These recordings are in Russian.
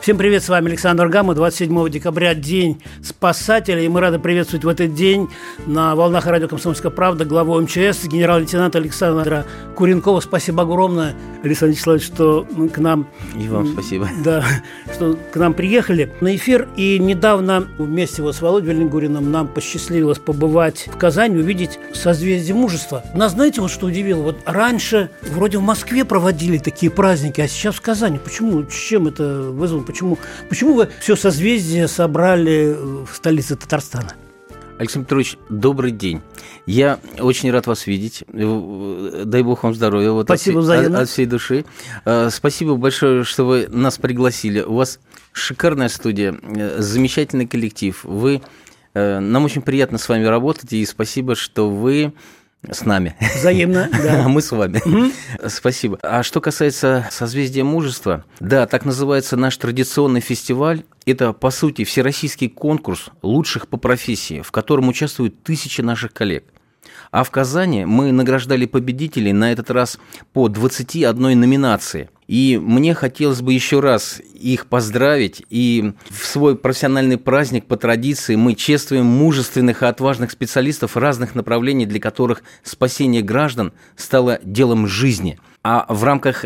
Всем привет, с вами Александр Гамма, 27 декабря, День спасателя, и мы рады приветствовать в этот день на волнах радио «Комсомольская правда» главу МЧС, генерал-лейтенанта Александра Куренкова. Спасибо огромное, Александр Вячеславович, что к нам... И вам спасибо. Да, что к нам приехали на эфир. И недавно вместе вот с Володей Вельнигуриным нам посчастливилось побывать в Казани, увидеть созвездие мужества. Нас знаете, вот что удивило? Вот раньше вроде в Москве проводили такие праздники, а сейчас в Казани. Почему? Чем это вызвано? Почему, почему вы все созвездие собрали в столице Татарстана? Александр Петрович, добрый день. Я очень рад вас видеть. Дай бог вам здоровья. Вот Спасибо от, взаимно. От всей души. Спасибо большое, что вы нас пригласили. У вас шикарная студия, э, замечательный коллектив. Вы, э, нам очень приятно с вами работать, и спасибо, что вы с нами. Взаимно, да. А мы с вами. Спасибо. А что касается созвездия мужества, да, так называется наш традиционный фестиваль. Это, по сути, всероссийский конкурс лучших по профессии, в котором участвуют тысячи наших коллег. А в Казани мы награждали победителей на этот раз по 21 номинации. И мне хотелось бы еще раз их поздравить. И в свой профессиональный праздник по традиции мы чествуем мужественных и отважных специалистов разных направлений, для которых спасение граждан стало делом жизни. А в рамках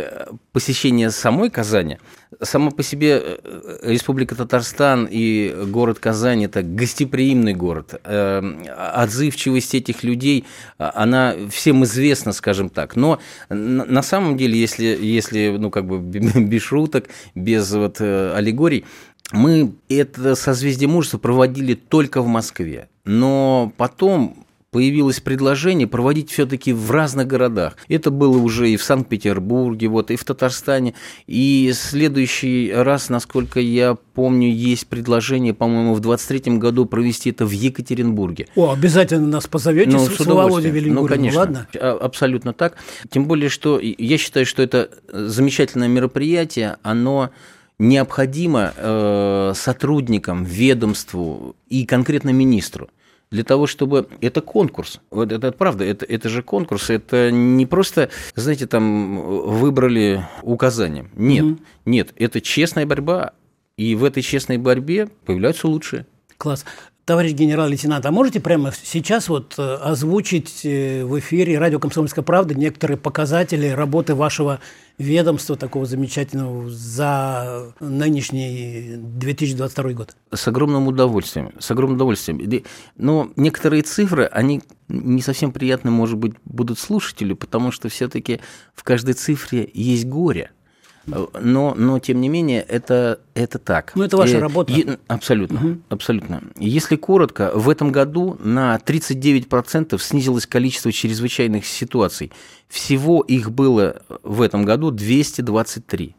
посещения самой Казани, сама по себе Республика Татарстан и город Казань – это гостеприимный город. Отзывчивость этих людей, она всем известна, скажем так. Но на самом деле, если, если ну, как бы без шуток, без вот аллегорий, мы это созвездие мужества проводили только в Москве. Но потом появилось предложение проводить все-таки в разных городах. Это было уже и в Санкт-Петербурге, вот, и в Татарстане. И следующий раз, насколько я помню, есть предложение, по-моему, в 23 году провести это в Екатеринбурге. О, обязательно нас позовете ну, с, с Володей Велигуриным, ну, конечно, ладно? Абсолютно так. Тем более, что я считаю, что это замечательное мероприятие, оно необходимо э, сотрудникам, ведомству и конкретно министру для того, чтобы... Это конкурс. Вот это, это правда, это, это же конкурс. Это не просто, знаете, там выбрали указания. Нет, угу. нет, это честная борьба, и в этой честной борьбе появляются лучшие. Класс. Товарищ генерал-лейтенант, а можете прямо сейчас вот э, озвучить э, в эфире радио «Комсомольская правда» некоторые показатели работы вашего ведомства такого замечательного за нынешний 2022 год? С огромным удовольствием, с огромным удовольствием. Но некоторые цифры, они не совсем приятны, может быть, будут слушателю, потому что все-таки в каждой цифре есть горе – но, но тем не менее, это, это так. Ну, это ваша и, работа. И, абсолютно, угу. абсолютно. Если коротко, в этом году на 39% снизилось количество чрезвычайных ситуаций. Всего их было в этом году 223.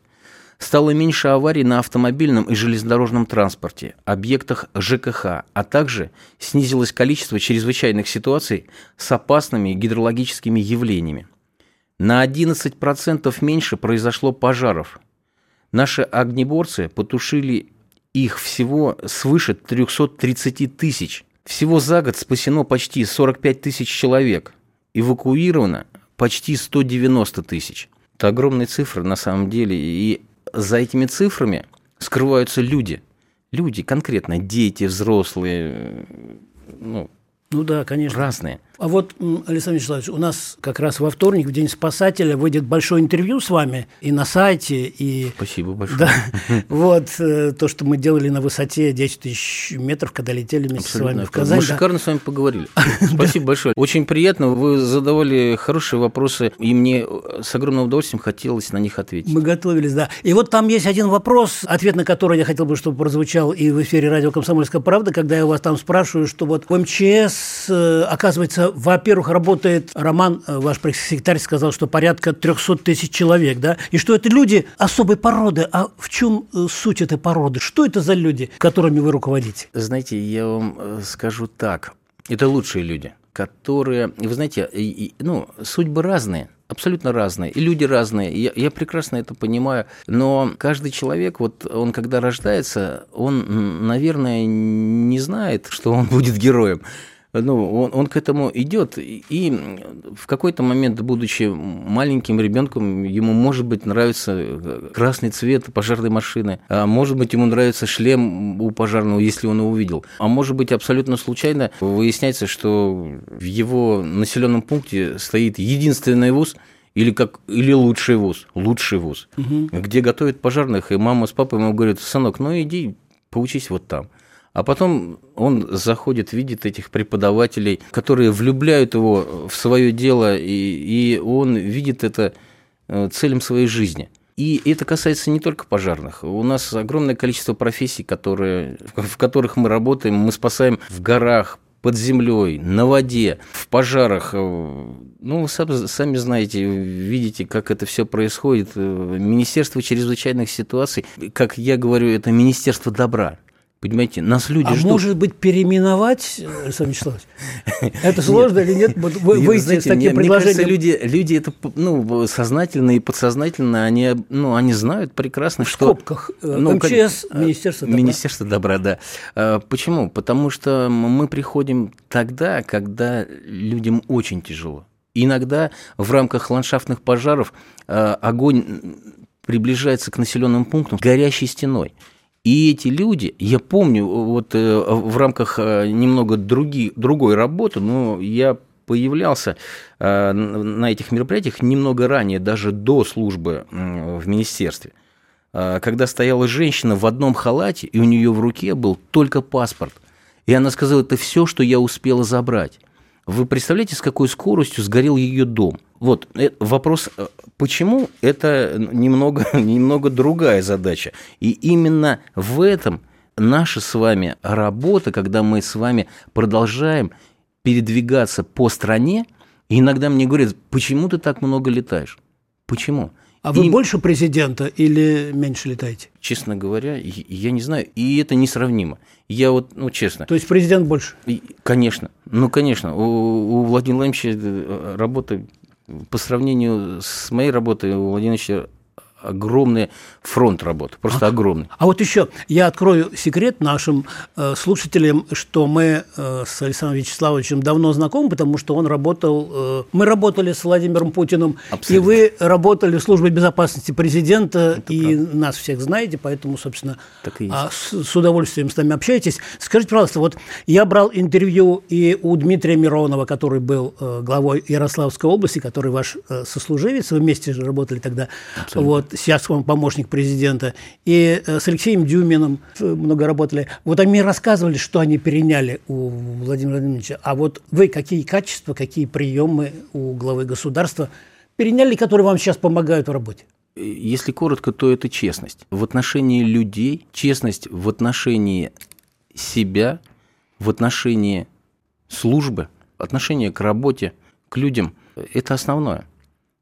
Стало меньше аварий на автомобильном и железнодорожном транспорте, объектах ЖКХ, а также снизилось количество чрезвычайных ситуаций с опасными гидрологическими явлениями. На 11% меньше произошло пожаров. Наши огнеборцы потушили их всего свыше 330 тысяч. Всего за год спасено почти 45 тысяч человек. Эвакуировано почти 190 тысяч. Это огромные цифры на самом деле. И за этими цифрами скрываются люди. Люди конкретно, дети, взрослые, ну, ну да, конечно. Разные. А вот, Александр Вячеславович, у нас как раз во вторник, в День спасателя, выйдет большое интервью с вами и на сайте, и... Спасибо большое. Да, вот э, то, что мы делали на высоте 10 тысяч метров, когда летели вместе Абсолютно. с вами в Казань. Мы да. шикарно с вами поговорили. Спасибо большое. Очень приятно, вы задавали хорошие вопросы, и мне с огромным удовольствием хотелось на них ответить. Мы готовились, да. И вот там есть один вопрос, ответ на который я хотел бы, чтобы прозвучал и в эфире радио «Комсомольская правда», когда я вас там спрашиваю, что вот в МЧС, э, оказывается, получается, во-первых, работает Роман, э, ваш пресс-секретарь сказал, что порядка 300 тысяч человек, да, и что это люди особой породы. А в чем э, суть этой породы? Что это за люди, которыми вы руководите? Знаете, я вам э, скажу так. Это лучшие люди, которые, вы знаете, ну, судьбы разные абсолютно разные, и люди разные, я, я прекрасно это понимаю, но каждый человек, вот он когда рождается, он, наверное, не знает, что он будет героем ну, он, он к этому идет, и в какой-то момент, будучи маленьким ребенком, ему, может быть, нравится красный цвет пожарной машины, а может быть, ему нравится шлем у пожарного, если он его увидел, а может быть, абсолютно случайно выясняется, что в его населенном пункте стоит единственный вуз, или как или лучший вуз, лучший вуз, угу. где готовят пожарных, и мама с папой ему говорят, сынок, ну иди поучись вот там. А потом он заходит, видит этих преподавателей, которые влюбляют его в свое дело, и, и он видит это э, целям своей жизни. И это касается не только пожарных. У нас огромное количество профессий, которые, в которых мы работаем. Мы спасаем в горах, под землей, на воде, в пожарах. Э, ну, вы сами знаете, видите, как это все происходит. Э, Министерство чрезвычайных ситуаций, как я говорю, это Министерство добра. Понимаете, нас люди а ждут. может быть, переименовать, Александр Вячеславович? Это сложно или нет? Выйти с таким предложением? люди, люди это ну, сознательно и подсознательно, они, ну, они знают прекрасно, что... В скобках. Э, ну, МЧС, э, Министерство добра. Министерство добра, да. Почему? Потому что мы приходим тогда, когда людям очень тяжело. Иногда в рамках ландшафтных пожаров э, огонь приближается к населенным пунктам горящей стеной. И эти люди, я помню, вот э, в рамках э, немного други, другой работы, но я появлялся э, на этих мероприятиях немного ранее, даже до службы в министерстве, когда стояла женщина в одном халате, и у нее в руке был только паспорт. И она сказала, это все, что я успела забрать. Вы представляете, с какой скоростью сгорел ее дом? Вот э, вопрос, э, почему это немного, немного другая задача. И именно в этом наша с вами работа, когда мы с вами продолжаем передвигаться по стране, и иногда мне говорят, почему ты так много летаешь? Почему? А вы и... больше президента или меньше летаете? Честно говоря, я не знаю. И это несравнимо. Я вот, ну, честно. То есть президент больше? Конечно. Ну, конечно. У, у Владимира Владимировича э, работа по сравнению с моей работой у Владимира огромный фронт работы, просто а, огромный. А вот еще я открою секрет нашим э, слушателям, что мы э, с Александром Вячеславовичем давно знакомы, потому что он работал, э, мы работали с Владимиром Путиным, Абсолютно. и вы работали в службе безопасности президента, Это и правда. нас всех знаете, поэтому, собственно, а, с, с удовольствием с нами общаетесь. Скажите, пожалуйста, вот я брал интервью и у Дмитрия Миронова, который был э, главой Ярославской области, который ваш э, сослуживец, вы вместе же работали тогда, Абсолютно. вот, сейчас он помощник президента, и э, с Алексеем Дюминым много работали. Вот они рассказывали, что они переняли у Владимира Владимировича. А вот вы какие качества, какие приемы у главы государства переняли, которые вам сейчас помогают в работе? Если коротко, то это честность. В отношении людей, честность в отношении себя, в отношении службы, отношение к работе, к людям – это основное.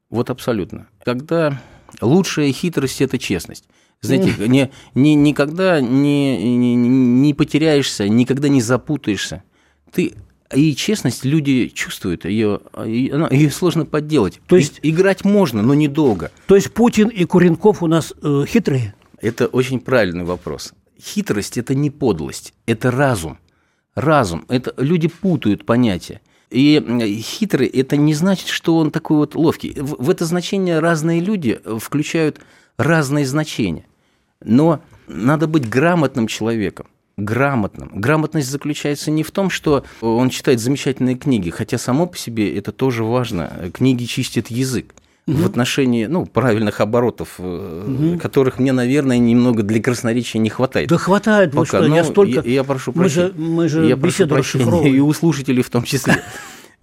Вот абсолютно. Когда лучшая хитрость – это честность. Знаете, не, не, никогда не, не, не потеряешься, никогда не запутаешься. Ты и честность люди чувствуют, ее, ее сложно подделать. То есть и, играть можно, но недолго. То есть Путин и Куренков у нас э, хитрые? Это очень правильный вопрос. Хитрость – это не подлость, это разум. Разум – это люди путают понятия. И хитрый – это не значит, что он такой вот ловкий. В это значение разные люди включают разные значения. Но надо быть грамотным человеком. Грамотным. Грамотность заключается не в том, что он читает замечательные книги, хотя само по себе это тоже важно. Книги чистят язык угу. в отношении ну, правильных оборотов, угу. которых мне, наверное, немного для красноречия не хватает. Да хватает, Пока. что, я столько... Я, я прошу прощения. Мы же, мы же я прошу прощения и у слушателей в том числе.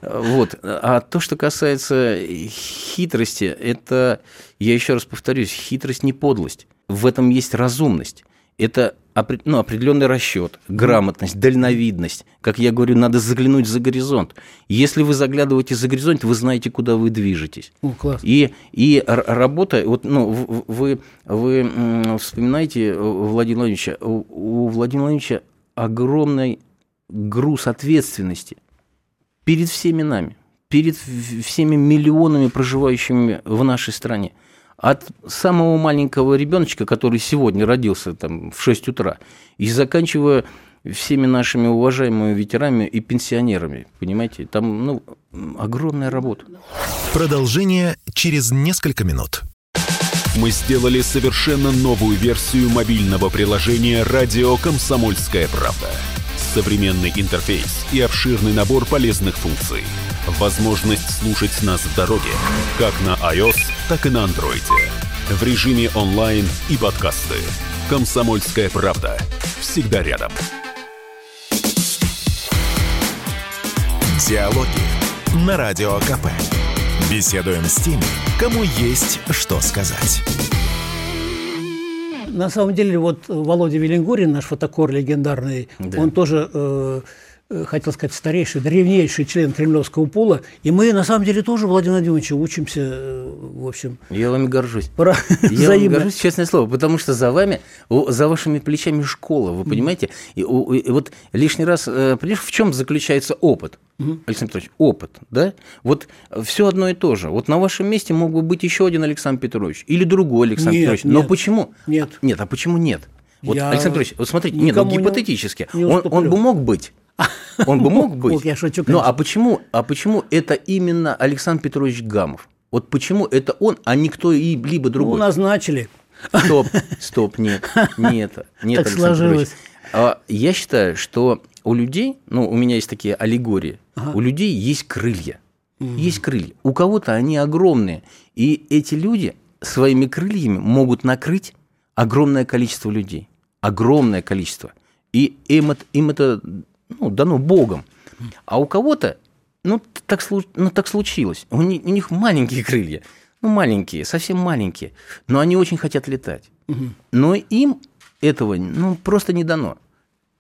Вот. А то, что касается хитрости, это, я еще раз повторюсь, хитрость не подлость. В этом есть разумность. Это ну, определенный расчет, грамотность, дальновидность. Как я говорю, надо заглянуть за горизонт. Если вы заглядываете за горизонт, вы знаете, куда вы движетесь. О, класс. И, и работа, вот, ну, вы, вы вспоминаете Владимира Владимировича, у Владимира Владимировича огромный груз ответственности перед всеми нами, перед всеми миллионами проживающими в нашей стране от самого маленького ребеночка, который сегодня родился там, в 6 утра, и заканчивая всеми нашими уважаемыми ветеранами и пенсионерами. Понимаете, там ну, огромная работа. Продолжение через несколько минут. Мы сделали совершенно новую версию мобильного приложения «Радио Комсомольская правда». Современный интерфейс и обширный набор полезных функций – возможность слушать нас в дороге, как на iOS, так и на Android. В режиме онлайн и подкасты. «Комсомольская правда». Всегда рядом. Диалоги на Радио КП. Беседуем с теми, кому есть что сказать. На самом деле, вот Володя Велингурин, наш фотокор легендарный, да. он тоже э, хотел сказать, старейший, древнейший член кремлевского пула. И мы, на самом деле, тоже, Владимир Владимирович, учимся, э, в общем... Я вами горжусь. Про... Я вам горжусь, честное слово, потому что за вами, за вашими плечами школа, вы понимаете? И, и вот лишний раз, э, понимаешь, в чем заключается опыт? Угу. Александр Петрович, опыт, да? Вот все одно и то же. Вот на вашем месте мог бы быть еще один Александр Петрович или другой Александр нет, Петрович. Но нет, почему? Нет. Нет, а почему нет? Вот, Я Александр Петрович, вот смотрите, нет, ну, гипотетически, не он, он бы мог быть, он бы мог быть. Я шучу, Но а почему, а почему это именно Александр Петрович Гамов? Вот почему это он, а не кто и либо другой? Ну, назначили. Стоп, стоп, нет, нет, нет, так сложилось. А я считаю, что у людей, ну, у меня есть такие аллегории, ага. у людей есть крылья. Угу. Есть крылья. У кого-то они огромные. И эти люди своими крыльями могут накрыть огромное количество людей. Огромное количество. И им это, им это ну, дано Богом. А у кого-то, ну так, ну, так случилось. У них, у них маленькие крылья. Ну, маленькие, совсем маленькие. Но они очень хотят летать. Но им этого ну, просто не дано.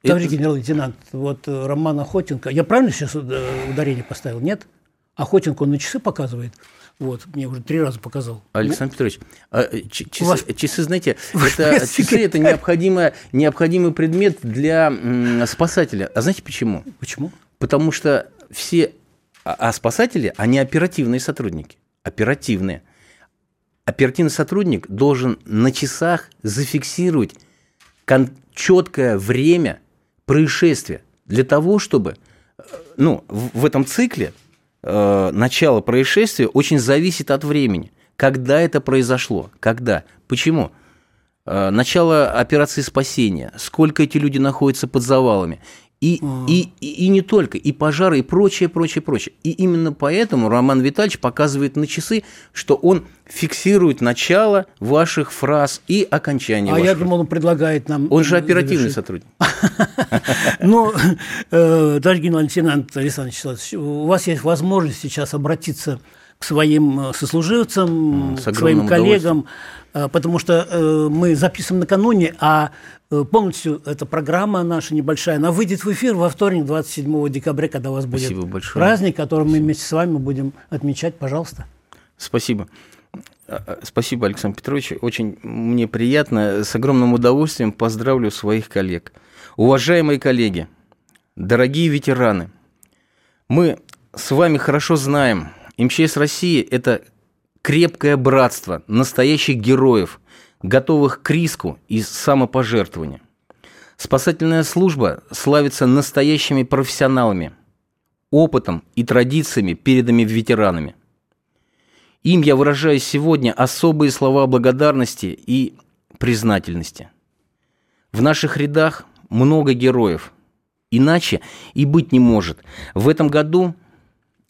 Товарищ это... генерал-лейтенант, вот э, Роман Охотенко, я правильно сейчас э, ударение поставил, нет? Охотенко он на часы показывает. Вот, мне уже три раза показал. Александр Петрович, а, э, часы, вас... часы, знаете, это, часы – это необходимый, необходимый предмет для спасателя. А знаете почему? Почему? Потому что все, а, а спасатели, они оперативные сотрудники, оперативные. Оперативный сотрудник должен на часах зафиксировать четкое время происшествия для того, чтобы э, ну, в этом цикле э, начало происшествия очень зависит от времени. Когда это произошло? Когда? Почему? Э, начало операции спасения, сколько эти люди находятся под завалами. И, и, и, и не только, и пожары, и прочее, прочее, прочее. И именно поэтому Роман Витальевич показывает на часы, что он фиксирует начало ваших фраз и окончание. А я думал, он предлагает нам. Он же оперативный сотрудник. Ну, э, дорогой генерал-лейтенант Александр Вячеславович, у вас есть возможность сейчас обратиться к своим э, сослуживцам, к своим коллегам, э, потому что мы записываем накануне, а полностью эта программа наша небольшая, она выйдет в эфир во вторник, 27 декабря, когда у вас будет праздник, который мы вместе с вами будем отмечать. Пожалуйста. Спасибо. А, а, спасибо, Александр Петрович. Очень мне приятно. С огромным удовольствием поздравлю своих коллег. Уважаемые коллеги, дорогие ветераны, мы с вами хорошо знаем, МЧС России – это крепкое братство настоящих героев, готовых к риску и самопожертвованию. Спасательная служба славится настоящими профессионалами, опытом и традициями, переданными ветеранами. Им я выражаю сегодня особые слова благодарности и признательности. В наших рядах много героев. Иначе и быть не может. В этом году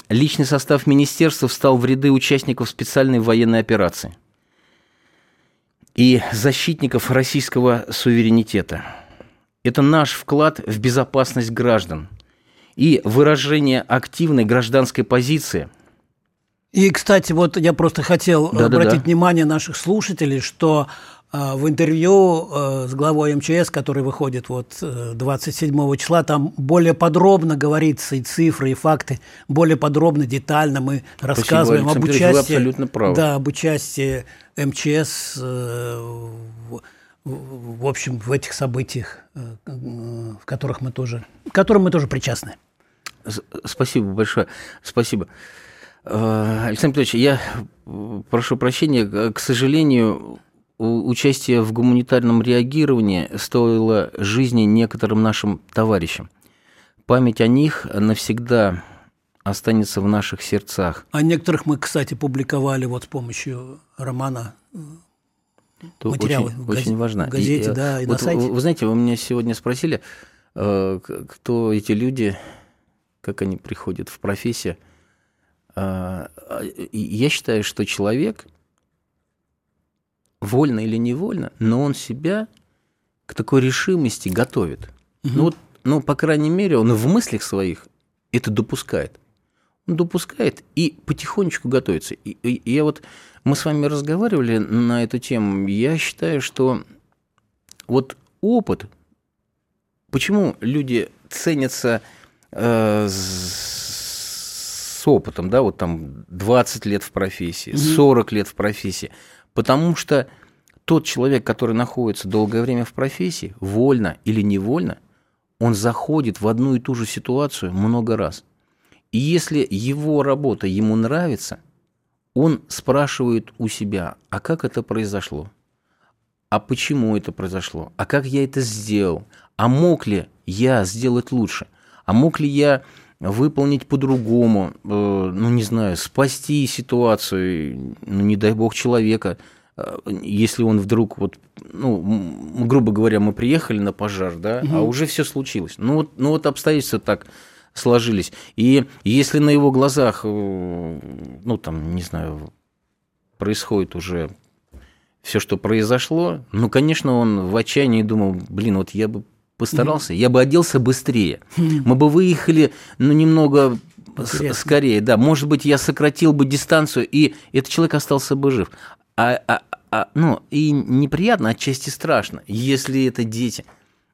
личный состав министерства встал в ряды участников специальной военной операции и защитников российского суверенитета. Это наш вклад в безопасность граждан и выражение активной гражданской позиции – и, кстати, вот я просто хотел да, обратить да, да. внимание наших слушателей, что в интервью э, с главой МЧС, который выходит вот 27 числа, там более подробно говорится и цифры, и факты, более подробно, детально мы Спасибо, рассказываем об участии, абсолютно правы. Да, об участии МЧС в, в общем в этих событиях, в которых мы тоже, к которым мы тоже причастны. Спасибо большое, спасибо. Э, Александр Петрович, я прошу прощения, к сожалению, участие в гуманитарном реагировании стоило жизни некоторым нашим товарищам. Память о них навсегда останется в наших сердцах. А некоторых мы, кстати, публиковали вот с помощью романа То материалы очень, в, газ... очень важно. в газете, и, да, и вот на сайте. Вы знаете, вы меня сегодня спросили, э, кто эти люди, как они приходят в профессию. Я считаю, что человек, вольно или невольно, но он себя к такой решимости готовит. Угу. Ну, вот, ну, по крайней мере, он в мыслях своих это допускает. Он допускает и потихонечку готовится. И, и, и я вот, мы с вами разговаривали на эту тему, я считаю, что вот опыт, почему люди ценятся э, с опытом, да, вот там 20 лет в профессии, 40 лет в профессии, потому что тот человек, который находится долгое время в профессии, вольно или невольно, он заходит в одну и ту же ситуацию много раз. И если его работа ему нравится, он спрашивает у себя, а как это произошло? А почему это произошло? А как я это сделал? А мог ли я сделать лучше? А мог ли я выполнить по-другому, э, ну, не знаю, спасти ситуацию, ну, не дай бог, человека, э, если он вдруг вот, ну, грубо говоря, мы приехали на пожар, да, угу. а уже все случилось. Ну вот, ну вот обстоятельства так сложились. И если на его глазах, э, ну там, не знаю, происходит уже все, что произошло, ну, конечно, он в отчаянии думал, блин, вот я бы постарался, я бы оделся быстрее. Мы бы выехали, ну, немного Интересно. скорее, да. Может быть, я сократил бы дистанцию, и этот человек остался бы жив. А, а, а, ну, и неприятно, отчасти страшно, если это дети.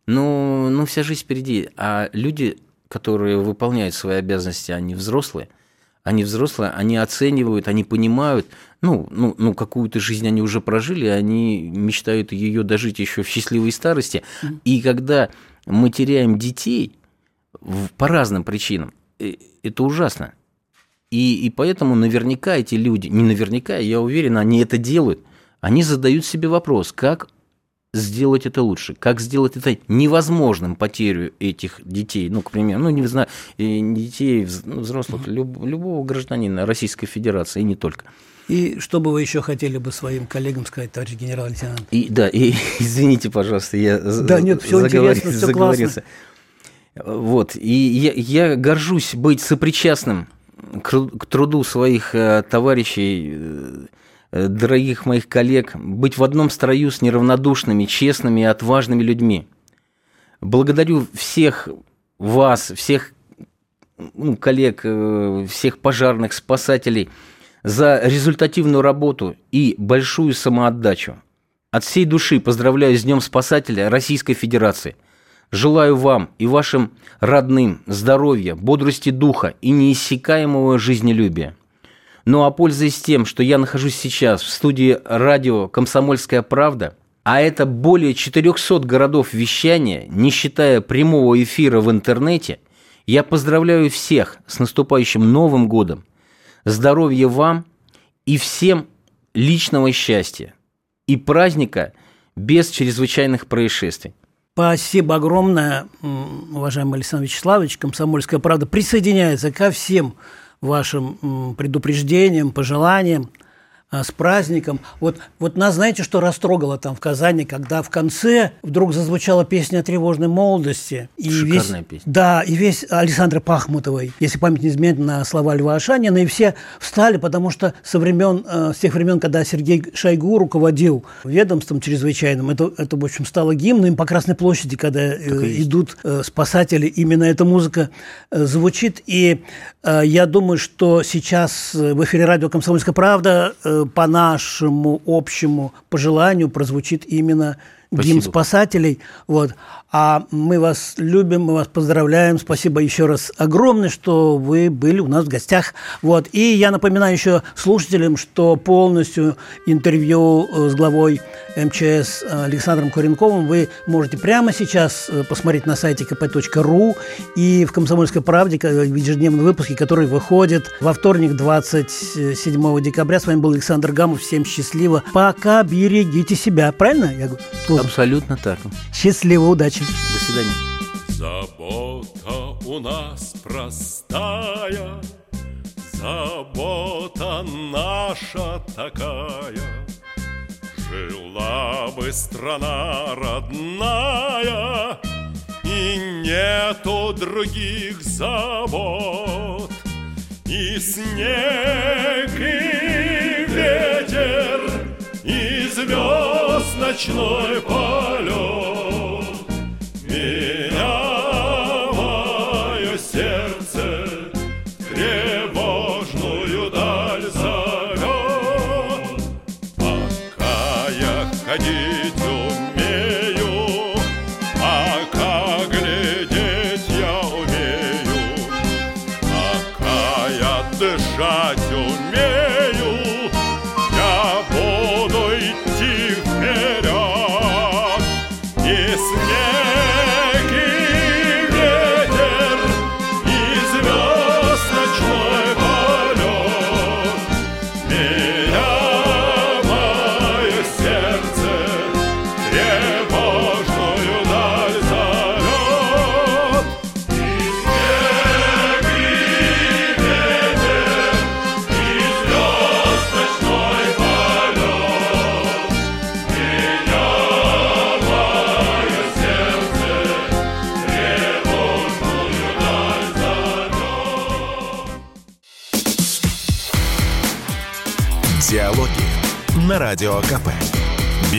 Ну, ну, вся жизнь впереди. А люди, которые выполняют свои обязанности, они взрослые – они взрослые, они оценивают, они понимают, ну, ну, ну какую-то жизнь они уже прожили, они мечтают ее дожить еще в счастливой старости. Mm-hmm. И когда мы теряем детей по разным причинам, э, это ужасно. И, и поэтому наверняка эти люди, не наверняка, я уверен, они это делают, они задают себе вопрос, как сделать это лучше, как сделать это невозможным потерю этих детей, ну, к примеру, ну, не знаю, детей, ну, взрослых, люб, любого гражданина Российской Федерации, и не только. И что бы вы еще хотели бы своим коллегам сказать, товарищ генерал-лейтенант? И, да, и извините, пожалуйста, я да, нет, все заговор... интересно, все заговорился. Классно. Вот, и я, я горжусь быть сопричастным к, к труду своих э, товарищей, э, Э, дорогих моих коллег, быть в одном строю с неравнодушными, честными и отважными людьми. Благодарю всех вас, всех ну, коллег, э, всех пожарных, спасателей за результативную работу и большую самоотдачу. От всей души поздравляю с Днем Спасателя Российской Федерации. Желаю вам и вашим родным здоровья, бодрости духа и неиссякаемого жизнелюбия. Ну а пользуясь тем, что я нахожусь сейчас в студии радио «Комсомольская правда», а это более 400 городов вещания, не считая прямого эфира в интернете, я поздравляю всех с наступающим Новым годом. Здоровья вам и всем личного счастья и праздника без чрезвычайных происшествий. Спасибо огромное, уважаемый Александр Вячеславович. Комсомольская правда присоединяется ко всем вашим предупреждениям, пожеланиям. А, с праздником. Вот, вот нас, знаете, что растрогало там в Казани, когда в конце вдруг зазвучала песня о тревожной молодости. И Шикарная весь, песня. Да, и весь Александра Пахмутовой, если память не изменяет на слова Льва Ашанина, и все встали, потому что со времен, э, с тех времен, когда Сергей Шойгу руководил ведомством чрезвычайным, это, это в общем, стало гимном по Красной площади, когда э, идут э, спасатели, именно эта музыка э, звучит. И э, я думаю, что сейчас в эфире радио «Комсомольская правда» э, по нашему общему пожеланию прозвучит именно гимн спасателей. Вот. А мы вас любим, мы вас поздравляем. Спасибо еще раз огромное, что вы были у нас в гостях. Вот. И я напоминаю еще слушателям, что полностью интервью э, с главой МЧС Александром Куренковым вы можете прямо сейчас э, посмотреть на сайте kp.ru и в «Комсомольской правде» в ежедневном выпуске, который выходит во вторник, 27 декабря. С вами был Александр Гамов. Всем счастливо. Пока берегите себя. Правильно я говорю? Абсолютно так. Счастливо, удачи. До свидания. Забота у нас простая, Забота наша такая. Жила бы страна родная, И нету других забот. И снег, и ветер, и звезд ночной полет.